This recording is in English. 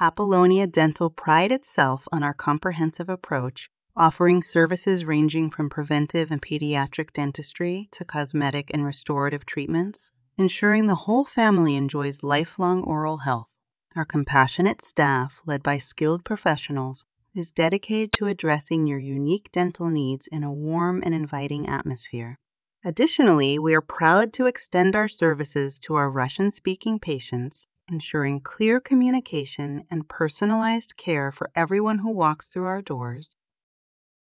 Apolonia Dental pride itself on our comprehensive approach, offering services ranging from preventive and pediatric dentistry to cosmetic and restorative treatments, ensuring the whole family enjoys lifelong oral health. Our compassionate staff, led by skilled professionals, is dedicated to addressing your unique dental needs in a warm and inviting atmosphere. Additionally, we are proud to extend our services to our Russian speaking patients, ensuring clear communication and personalized care for everyone who walks through our doors